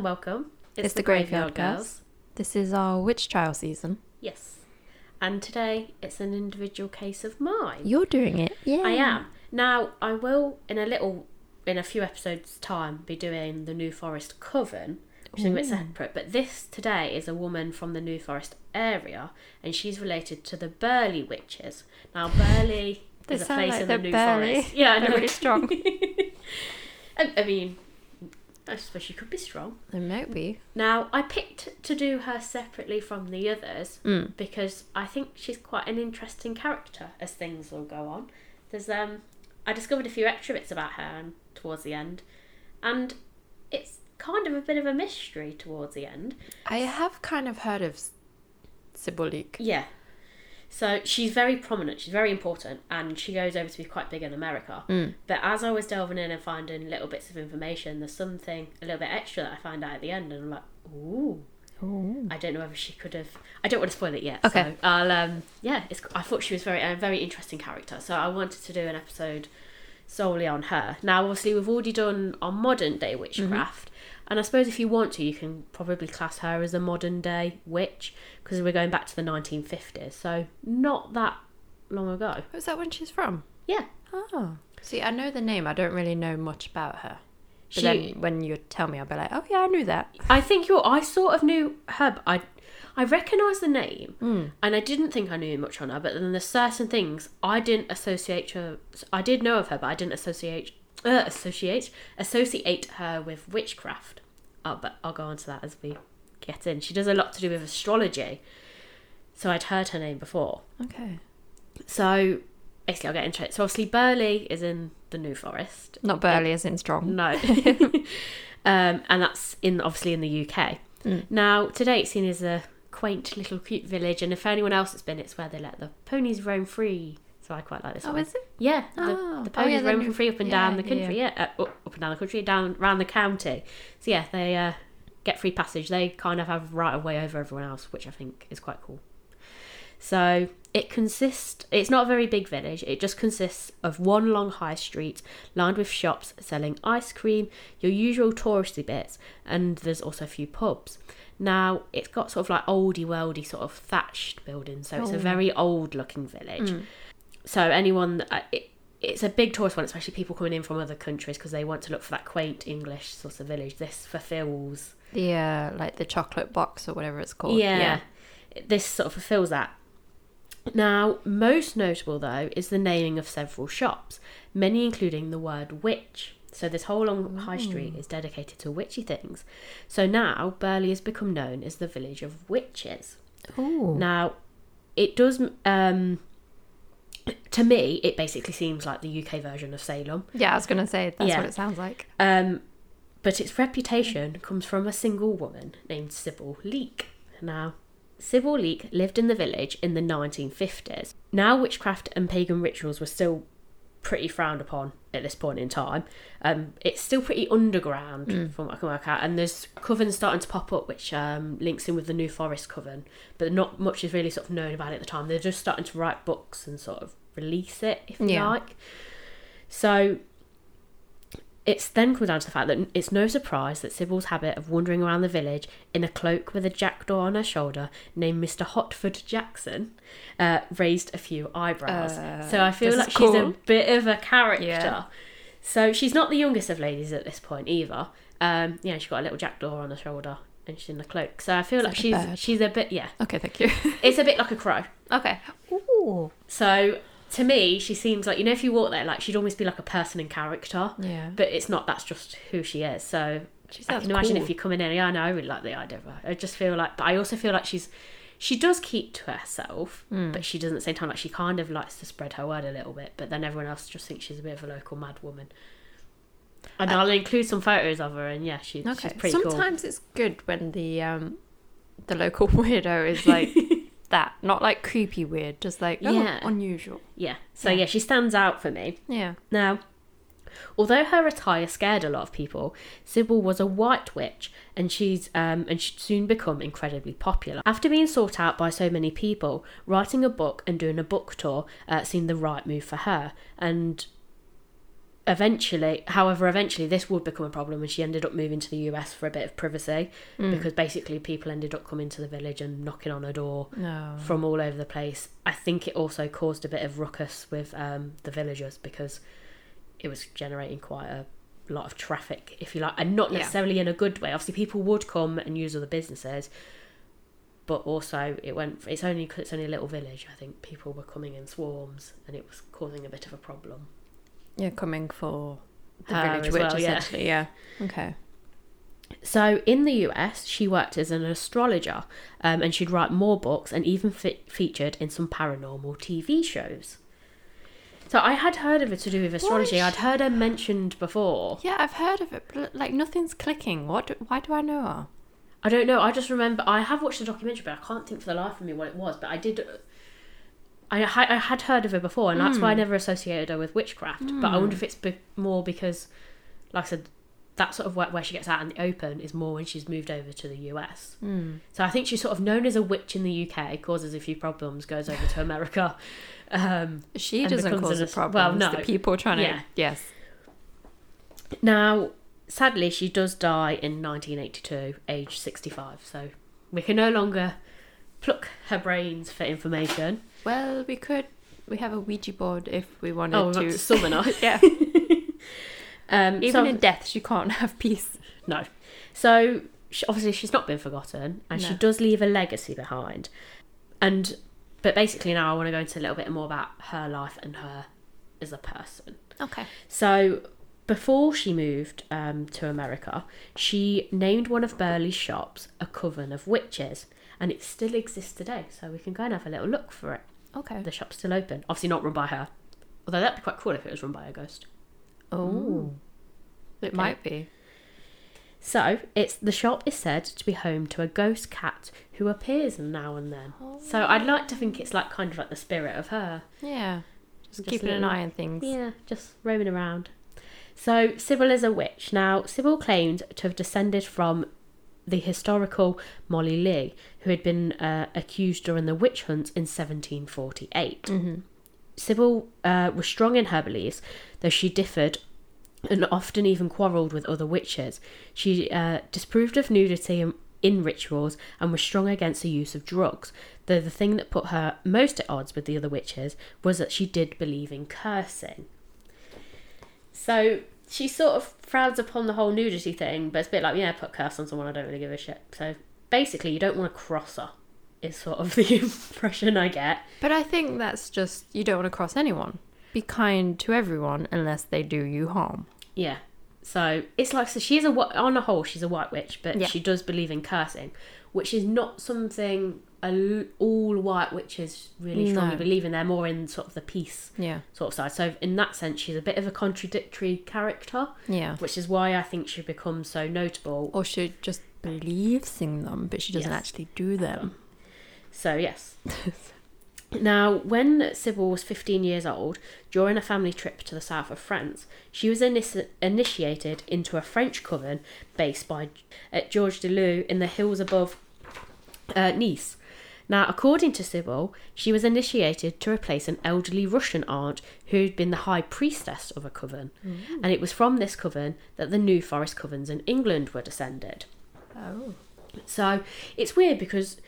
and welcome. It's the Graveyard Girls. This is our witch trial season. Yes. And today it's an individual case of mine. You're doing it, yeah. I am. Now, I will, in a little, in a few episodes' time, be doing the New Forest Coven, which is a bit separate. But this today is a woman from the New Forest area, and she's related to the Burley Witches. Now, Burley is a place like in the New burly. Forest. Yeah, I know. really strong. I mean, I suppose she could be strong. There might be. Now, I picked to do her separately from the others Mm. because I think she's quite an interesting character as things will go on. There's um, I discovered a few extra bits about her towards the end, and it's kind of a bit of a mystery towards the end. I have kind of heard of S- Yeah. So she's very prominent, she's very important, and she goes over to be quite big in America. Mm. But as I was delving in and finding little bits of information, there's something a little bit extra that I find out at the end, and I'm like, ooh. Oh. I don't know whether she could have. I don't want to spoil it yet. Okay. So I'll um yeah. It's. I thought she was very a very interesting character. So I wanted to do an episode solely on her. Now, obviously, we've already done on modern day witchcraft, and I suppose if you want to, you can probably class her as a modern day witch because we're going back to the 1950s. So not that long ago. Was that when she's from? Yeah. Oh. See, I know the name. I don't really know much about her. But She- then when you tell me, I'll be like, oh yeah, I knew that. I think you're. I sort of knew her. But I, I recognise the name, Mm. and I didn't think I knew much on her. But then there's certain things I didn't associate her. I did know of her, but I didn't associate uh, associate associate her with witchcraft. Oh, but I'll go on to that as we get in. She does a lot to do with astrology, so I'd heard her name before. Okay. So basically, I'll get into it. So obviously, Burley is in the New Forest. Not Burley, as in strong. No. um, and that's in obviously in the UK. Mm. Now, today it's seen as a quaint little cute village, and if anyone else has been, it's where they let the ponies roam free. So I quite like this Oh, one. is it? Yeah, the, Oh. the Oh, yeah, ponies the roam new- free up and yeah, down the country. Yeah, Uh, up up and down the country, down around the county. So yeah, they uh, get free passage. They kind of have right of way over everyone else, which I think is quite cool. So it consists. It's not a very big village. It just consists of one long high street lined with shops selling ice cream, your usual touristy bits, and there's also a few pubs. Now it's got sort of like oldie worldy sort of thatched buildings, so it's a Oh. very old looking village. So anyone, uh, it, it's a big tourist one, especially people coming in from other countries because they want to look for that quaint English sort of village. This fulfills The uh, like the chocolate box or whatever it's called. yeah. This sort of fulfills that. Now, most notable though is the naming of several shops, many including the word witch. So this whole long high street is dedicated to witchy things. So now Burley has become known as the village of witches. Ooh. Now, it does um to me it basically seems like the UK version of Salem. Yeah, I was gonna say that's Yeah. what it sounds like. Um, but its reputation comes from a single woman named Sybil Leek. Now, Sybil Leek lived in the village in the 1950s. Now, witchcraft and pagan rituals were still pretty frowned upon at this point in time. Um, it's still pretty underground from what I can work out, and there's covens starting to pop up, which um, links in with the New Forest coven, but not much is really sort of known about it at the time. They're just starting to write books and sort of release it, if you Yeah. like. So it's then comes down to the fact that it's no surprise that Sybil's habit of wandering around the village in a cloak with a jackdaw on her shoulder, named Mr. Hotfoot Jackson, uh, raised a few eyebrows. Uh, so I feel like is she's a bit of a character. Yeah. So she's not the youngest of ladies at this point either. Um, yeah, she's got a little jackdaw on her shoulder and she's in a cloak. So I feel like like she's bird. she's a bit yeah. Okay, thank you. It's a bit like a crow. okay. Ooh. So to me, she seems like you know if you walk there, like she'd almost be like a person in character. Yeah. But it's not. That's just who she is. So She I can imagine cool. if you come in here. Yeah, I know. I really like the idea of her. I just feel like, but I also feel like she's, she does keep to herself, Hmm. but she doesn't at the same time like she kind of likes to spread her word a little bit. But then everyone else just thinks she's a bit of a local mad woman. And I'll include some photos of her, and yeah, she, Okay. she's pretty cool. Sometimes it's good when the um the local weirdo is like that, not like creepy weird, just like oh, Yeah. unusual. Yeah. So Yeah. yeah, she stands out for me. Yeah. Now, although her attire scared a lot of people, Sybil was a white witch, and she's um, and she'd soon become incredibly popular. After being sought out by so many people, writing a book and doing a book tour uh, seemed the right move for her. And eventually, however, eventually this would become a problem, and she ended up moving to the US for a bit of privacy Mm. because basically people ended up coming to the village and knocking on her door No. from all over the place. I think it also caused a bit of ruckus with um, the villagers because it was generating quite a lot of traffic, if you like, and not Yeah. necessarily in a good way. Obviously, people would come and use other businesses, but also it went. It's only it's only a little village. I think people were coming in swarms, and it was causing a bit of a problem. You're coming for the village witch, well, yeah. essentially. Yeah. Okay. So in the US, she worked as an astrologer, um, and she'd write more books and even fe- featured in some paranormal TV shows. So I had heard of it to do with astrology. I'd heard her mentioned before. Yeah, I've heard of it, but like nothing's clicking. What? Do, why do I know her? I don't know. I just remember I have watched the documentary, but I can't think for the life of me what it was. But I did. I, I had heard of her before, and that's why I never associated her with witchcraft. But I wonder if it's be- more because, like I said, that sort of where, where she gets out in the open is more when she's moved over to the US. So I think she's sort of known as a witch in the UK, causes a few problems, goes over to America. Um, She doesn't cause a problem. well, no. the people trying to. Yeah. Yes. now, sadly, she does die in 1982, age 65. So we can no longer pluck her brains for information. Well, we could. We have a Ouija board if we wanted Oh, to. to summon her. yeah. Um, Even so- in death, she can't have peace. No. So she, obviously she's not been forgotten, and she does leave a legacy behind. And but basically now I want to go into a little bit more about her life and her as a person. Okay. So before she moved um, to America, she named one of Burley's shops a coven of witches, and it still exists today. So we can go and have a little look for it. Okay. The shop's still open. Obviously not run by her, although that'd be quite cool if it was run by a ghost. Oh. It Okay. might be. So it's the shop is said to be home to a ghost cat who appears now and then. So oh. I'd like to think it's like kind of like the spirit of her. Yeah. Just, Just keeping an eye on things. Yeah, just roaming around. So Sybil is a witch. Now Sybil claimed to have descended from the historical Molly Leigh, who had been uh, accused during the witch hunt in 1748. Mm-hmm. Sybil uh, was strong in her beliefs, though she differed and often even quarrelled with other witches. She uh, disapproved of nudity in, in rituals and was strong against the use of drugs. Though the thing that put her most at odds with the other witches was that she did believe in cursing. So she sort of frowns upon the whole nudity thing, but it's a bit like, yeah, put curse on someone, I don't really give a shit. So basically, you don't want to cross her, is sort of the impression I get. But I think that's just you don't want to cross anyone. Be kind to everyone unless they do you harm. Yeah. So it's like so she is a on a whole she's a white witch, but Yeah. she does believe in cursing, which is not something a, all white witches really strongly No. believe in. They're more in sort of the peace Yeah. sort of side. So in that sense, she's a bit of a contradictory character, Yeah. which is why I think she becomes so notable. Or she just believes in them, but she doesn't Yes. actually do them. So yes. Now, when Sybil was 15 years old, during a family trip to the south of France, she was inis- initiated into a French coven based by at Gorges du Loup in the hills above uh, Nice. Now, according to Sybil, she was initiated to replace an elderly Russian aunt who had been the high priestess of a coven, and it was from this coven that the New Forest covens in England were descended. Oh. So it's weird because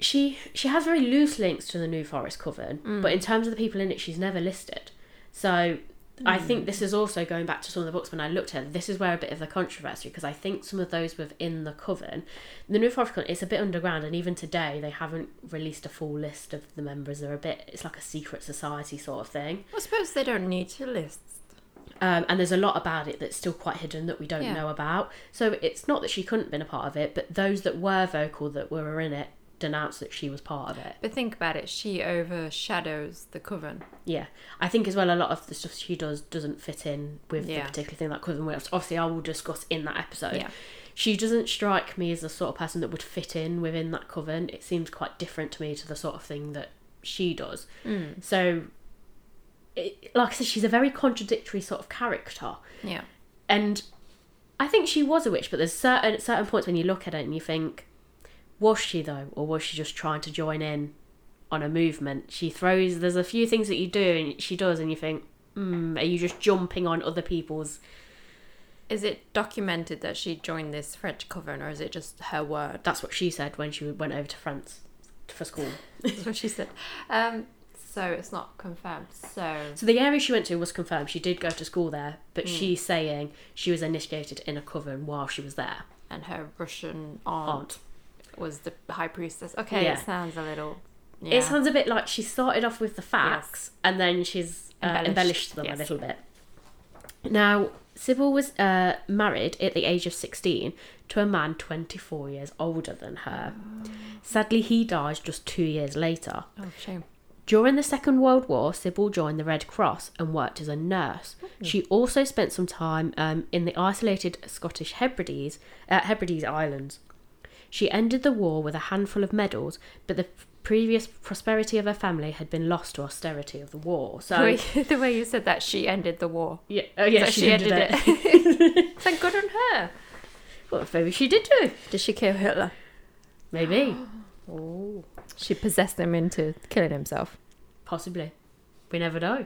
she she has very loose links to the New Forest Coven, but in terms of the people in it, she's never listed. So I think this is also going back to some of the books when I looked at. This is where a bit of the controversy because I think some of those within the coven, the New Forest Coven, it's a bit underground, and even today they haven't released a full list of the members. They're a bit, it's like a secret society sort of thing. I suppose they don't need to list. Um, and there's a lot about it that's still quite hidden that we don't Yeah. know about. So it's not that she couldn't have been a part of it, but those that were vocal that were in it denounced that she was part of it. But think about it, she overshadows the coven. Yeah, I think as well a lot of the stuff she does doesn't fit in with Yeah. the particular thing that coven Williams. Obviously, I will discuss in that episode. Yeah. She doesn't strike me as the sort of person that would fit in within that coven. It seems quite different to me to the sort of thing that she does. Mm. So, it, like I said, she's a very contradictory sort of character. Yeah. and I think she was a witch, but there's certain certain points when you look at it and you think, was she though, or was she just trying to join in on a movement? She throws. There's a few things that you do and she does, and you think, hmm, are you just jumping on other people's? Is it documented that she joined this French coven, or is it just her word? That's what she said when she went over to France for school. That's what she said. Um, so it's not confirmed. So So the area she went to was confirmed. She did go to school there, but she's saying she was initiated in a coven while she was there. and her Russian aunt, Aunt. Was the high priestess. Okay, Yeah. it sounds a little. Yeah. It sounds a bit like she started off with the facts and then she's uh, embellished, Embellished, them a little bit. Now, Sybil was uh, married at the age of 16 to a man 24 years older than her. Sadly, he died just two years later. oh, shame. During the Second World War, Sybil joined the Red Cross and worked as a nurse. She also spent some time um, in the isolated Scottish Hebrides, uh, Hebrides Islands. She ended the war with a handful of medals, but the previous prosperity of her family had been lost to austerity of the war. So, The way, the way you said that, she ended the war. yeah, oh yeah, So she, she ended, ended it. Thank good on her. well, maybe she did do. Did she kill Hitler? Maybe, Oh. She possessed him into killing himself. possibly. We never know.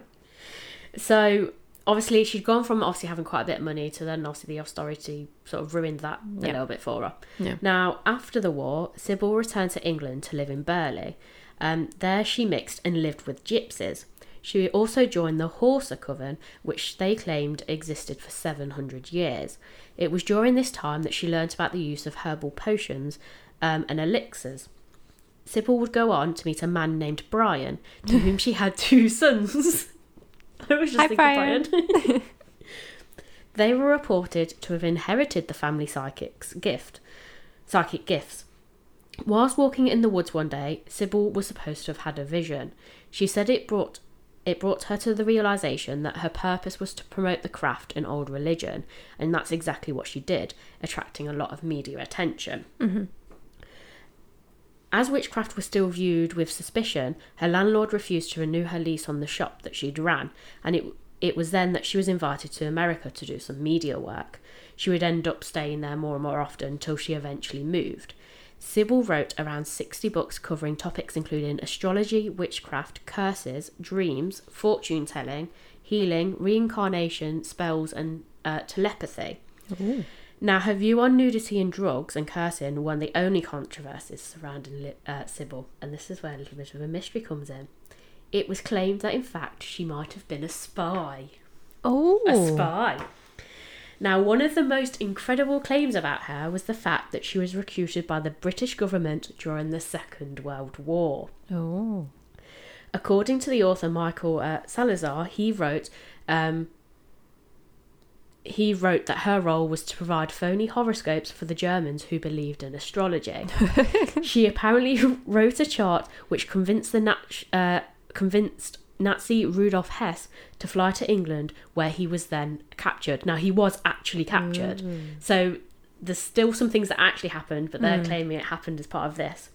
So obviously she'd gone from obviously having quite a bit of money to then obviously the austerity sort of ruined that a little bit for her. Yeah. Now after the war, Sybil returned to England to live in Burley. Um, there she mixed and lived with gypsies. She also joined the Horsa Coven, which they claimed existed for 700 years. It was during this time that she learnt about the use of herbal potions um, and elixirs. Sybil would go on to meet a man named Brian, to whom she had two sons. I was just Hi, thinking Brian. They were reported to have inherited the family psychic's gift, psychic gifts. Whilst walking in the woods one day, Sybil was supposed to have had a vision. She said it brought it brought her to the realization that her purpose was to promote the craft and old religion, and that's exactly what she did, attracting a lot of media attention. Mm-hmm. As witchcraft was still viewed with suspicion, her landlord refused to renew her lease on the shop that she'd ran, and it it was then that she was invited to America to do some media work. She would end up staying there more and more often until she eventually moved. Sybil wrote around 60 books covering topics including astrology, witchcraft, curses, dreams, fortune telling, healing, reincarnation, spells, and uh, telepathy. Now, her view on nudity and drugs and cursing were the only controversies surrounding uh, Sybil, and this is where a little bit of a mystery comes in. It was claimed that, in fact, she might have been a spy. Oh. A spy. Now, one of the most incredible claims about her was the fact that she was recruited by the British government during the Second World War. Oh. According to the author Michael uh, Salazar, he wrote, um, he wrote that her role was to provide phony horoscopes for the Germans who believed in astrology. she apparently wrote a chart which convinced the Nat- uh, convinced Nazi Rudolf Hess to fly to England, where he was then captured. Now he was actually captured, so there's still some things that actually happened, but they're claiming it happened as part of this.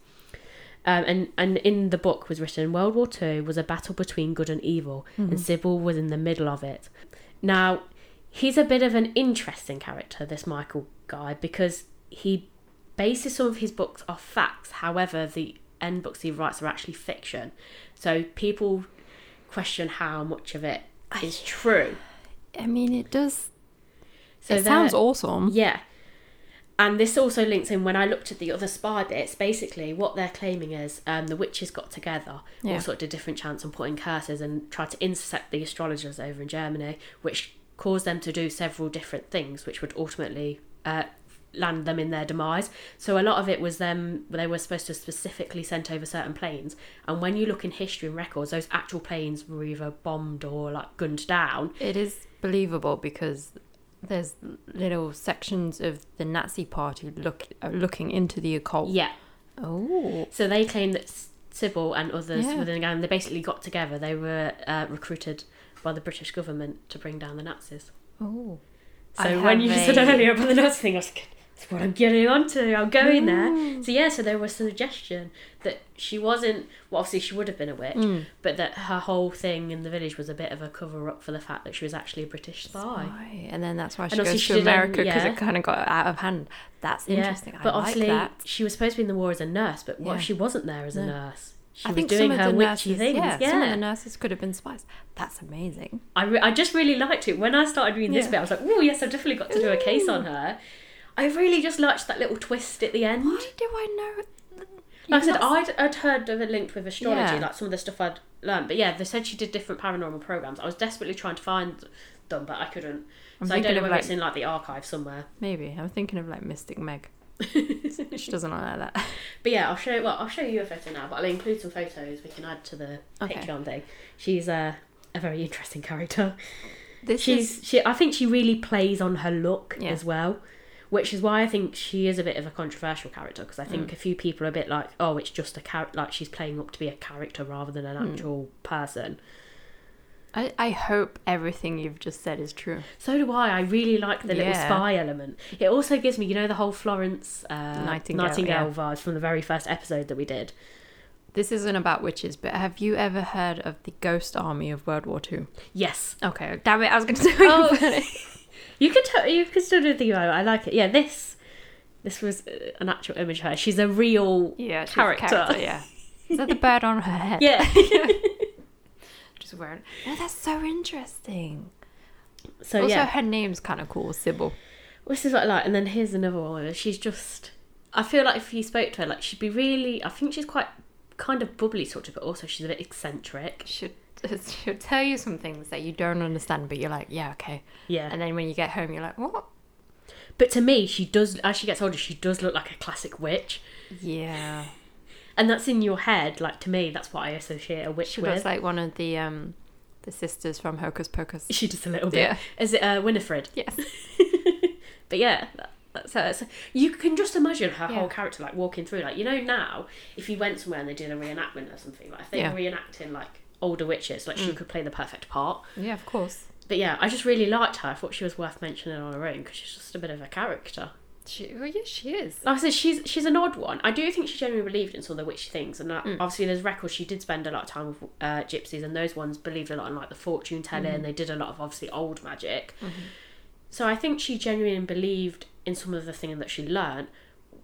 Um, and and in the book was written World War Two was a battle between good and evil, and Sybil was in the middle of it. Now, he's a bit of an interesting character, this Michael guy, because he bases some of his books off facts. However, the end books he writes are actually fiction, so people question how much of it is true. I mean, it does. So it sounds awesome. Yeah. And this also links in when I looked at the other spy bits. Basically, what they're claiming is um, the witches got together, Yeah. all sort of different chants and putting curses and tried to intercept the astrologers over in Germany, which caused them to do several different things, which would ultimately uh, land them in their demise. So a lot of it was them. They were supposed to specifically sent over certain planes, and when you look in history and records, those actual planes were either bombed or like gunned down. It is believable because there's little sections of the Nazi party look uh, looking into the occult. Yeah. Oh. So they claim that Sybil and others Yeah. within the gang, they basically got together. They were uh, recruited by the British government to bring down the Nazis. Oh. So when you have said earlier about the Nazi thing, I was like, that's what I'm getting onto. I'm going there. So yeah, so there was a suggestion that she wasn't. Well, obviously she would have been a witch, Mm. but that her whole thing in the village was a bit of a cover up for the fact that she was actually a British spy. Spy. And then that's why she And goes she to America because yeah. it kind of got out of hand. That's interesting. but I obviously like she was supposed to be in the war as a nurse. But what Yeah. if she wasn't there as a No. nurse? She I was think doing some of her the witchy nurses, things. yeah, Yeah, some of the nurses could have been spies. That's amazing. I, re- I just really liked it. When I started reading this Yeah. bit, I was like, oh, yes, I've definitely got to do a case on her. I really just liked that little twist at the end. Why do I know? Like I said, not- I'd, I'd heard of it linked with astrology, Yeah. like some of the stuff I'd learned. But yeah, they said she did different paranormal programs. I was desperately trying to find them, but I couldn't. I'm so I don't know whether like it's in like the archive somewhere. maybe I'm thinking of like Mystic Meg. she doesn't like that. But yeah, I'll show. Well, I'll show you a photo now, but I'll include some photos we can add to the Okay. Patreon thing. She's a a very interesting character. This She's is she. I think she really plays on her look Yeah. as well, which is why I think she is a bit of a controversial character because I Mm. think a few people are a bit like, oh, it's just a character. Like she's playing up to be a character rather than an Mm. actual person. I, I hope everything you've just said is true. So do I. I really like the little Yeah. spy element. It also gives me, you know, the whole Florence uh, Nightingale, Nightingale yeah. vibes from the very first episode that we did. This isn't about witches, but have you ever heard of the Ghost Army of World War Two? Yes. Okay, damn it, I was going to say. Oh. You can tell. You can still do the thing. I like it. Yeah. This. This was uh, an actual image of her. She's a real. yeah, she's a Character. Yeah, is that the bird on her head? Yeah. Wearing. Oh, that's so interesting. so also, yeah. her name's kind of cool, Sybil. This is what I like. And then here's another one. She's just. I feel like if you spoke to her, like she'd be really. I think she's quite kind of bubbly sort of, but also she's a bit eccentric. Should she'll tell you some things that you don't understand, but you're like, yeah, okay. Yeah. And then when you get home, you're like, what? But to me, she does. As she gets older, she does look like a classic witch. Yeah. And that's in your head. Like to me, that's what I associate a witch She with. looks like one of the um the sisters from Hocus Pocus. She just a little bit. Yeah. Is it uh, Winifred? Yes. But yeah, that, that's her. So you can just imagine her Yeah. whole character like walking through. Like you know now, if you went somewhere and they did a reenactment or something, like if they Yeah. were reenacting like older witches, like she could play the perfect part. Yeah, of course. But yeah, I just really liked her. I thought she was worth mentioning on her own because she's just a bit of a character. She, well, yeah, she is. Like I said, she's she's an odd one. I do think she genuinely believed in some of the witchy things, and that, Mm. obviously there's records. She did spend a lot of time with uh, gypsies, and those ones believed a lot in like the fortune telling. Mm-hmm. They did a lot of obviously old magic. So I think she genuinely believed in some of the things that she learned.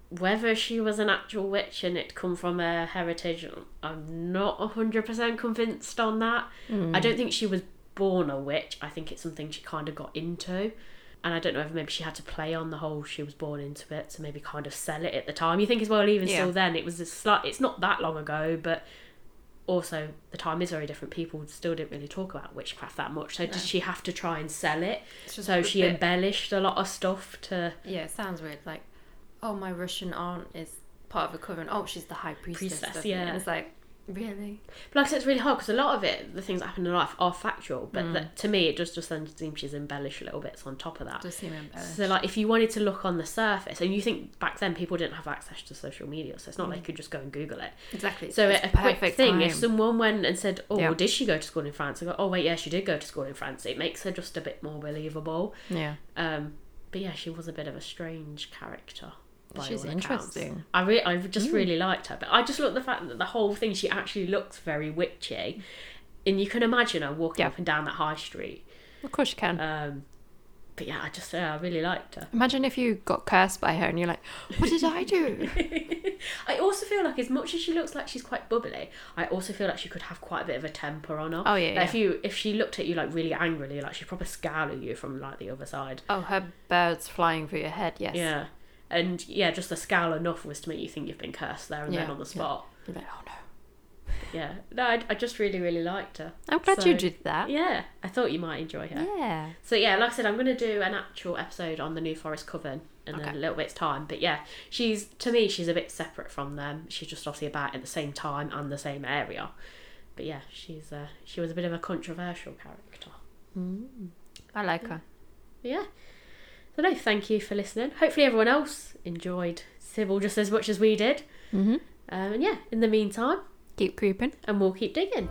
Whether she was an actual witch and it come from her heritage, I'm not hundred percent convinced on that. Mm. I don't think she was born a witch. I think it's something she kind of got into. And I don't know if maybe she had to play on the whole she was born into it to maybe kind of sell it at the time. You think as well, even Yeah. still then, it was a slight. It's not that long ago, but also the time is very different. People still didn't really talk about witchcraft that much. So did she have to try and sell it? So she bit- embellished a lot of stuff to Yeah, it sounds weird. Like, oh, my Russian aunt is part of a coven. Oh, she's the high priestess. Priestess, it. yeah. And it's like, really? But like I said, it's really hard because a lot of it, the things that happen in life, are factual. But Mm. that, to me, it does just then seem she's embellished little bits on top of that. Does seem embellished. So like, if you wanted to look on the surface, and you think back then people didn't have access to social media, so it's not like you could just go and Google it. exactly. So Mm. It's a quick perfect thing, if someone went and said, "Oh, Yeah. well, did she go to school in France?" I go, "Oh, wait, yeah, she did go to school in France." It makes her just a bit more believable. Yeah. Um, but yeah, she was a bit of a strange character. She's accounts. interesting. I re- I just really liked her, but I just love the fact that the whole thing she actually looks very witchy, and you can imagine her walking Yeah. up and down that high street. Of course you can. Um, but yeah, I just yeah, I really liked her. Imagine if you got cursed by her and you're like, what did I do? I also feel like as much as she looks like she's quite bubbly, I also feel like she could have quite a bit of a temper on her. Oh, yeah, Like, If you if she looked at you like really angrily, like she'd probably scowl at you from like the other side. oh, her bird's flying through your head. Yes. Yeah. And yeah, just the scowl enough was to make you think you've been cursed there and then on the yeah. spot. You're like, oh no. Yeah. No, I, I just really, really liked her. I'm glad So- you did that. Yeah, I thought you might enjoy her. Yeah. So yeah, like I said, I'm going to do an actual episode on the New Forest Coven in Okay. a little bit's time. But yeah, she's to me she's a bit separate from them. She's just obviously about at the same time and the same area. But yeah, she's uh, she was a bit of a controversial character. I like her. Yeah. So no, thank you for listening. Hopefully everyone else enjoyed Sybil just as much as we did. Mm-hmm. Um, and yeah, in the meantime, Keep creeping. and we'll keep digging.